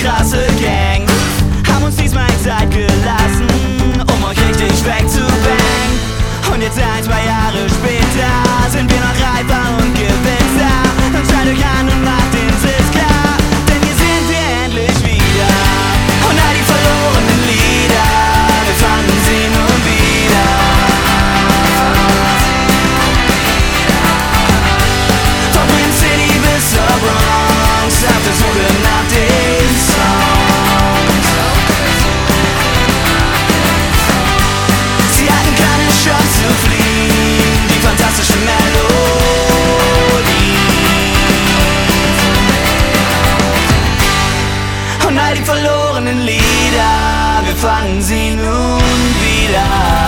krasse Gang. Haben uns diesmal Zeit gelassen, um euch richtig wegzubangen. Und jetzt ein, zwei Jahre später sind wir noch all die verlorenen Lieder, wir fanden sie nun wieder.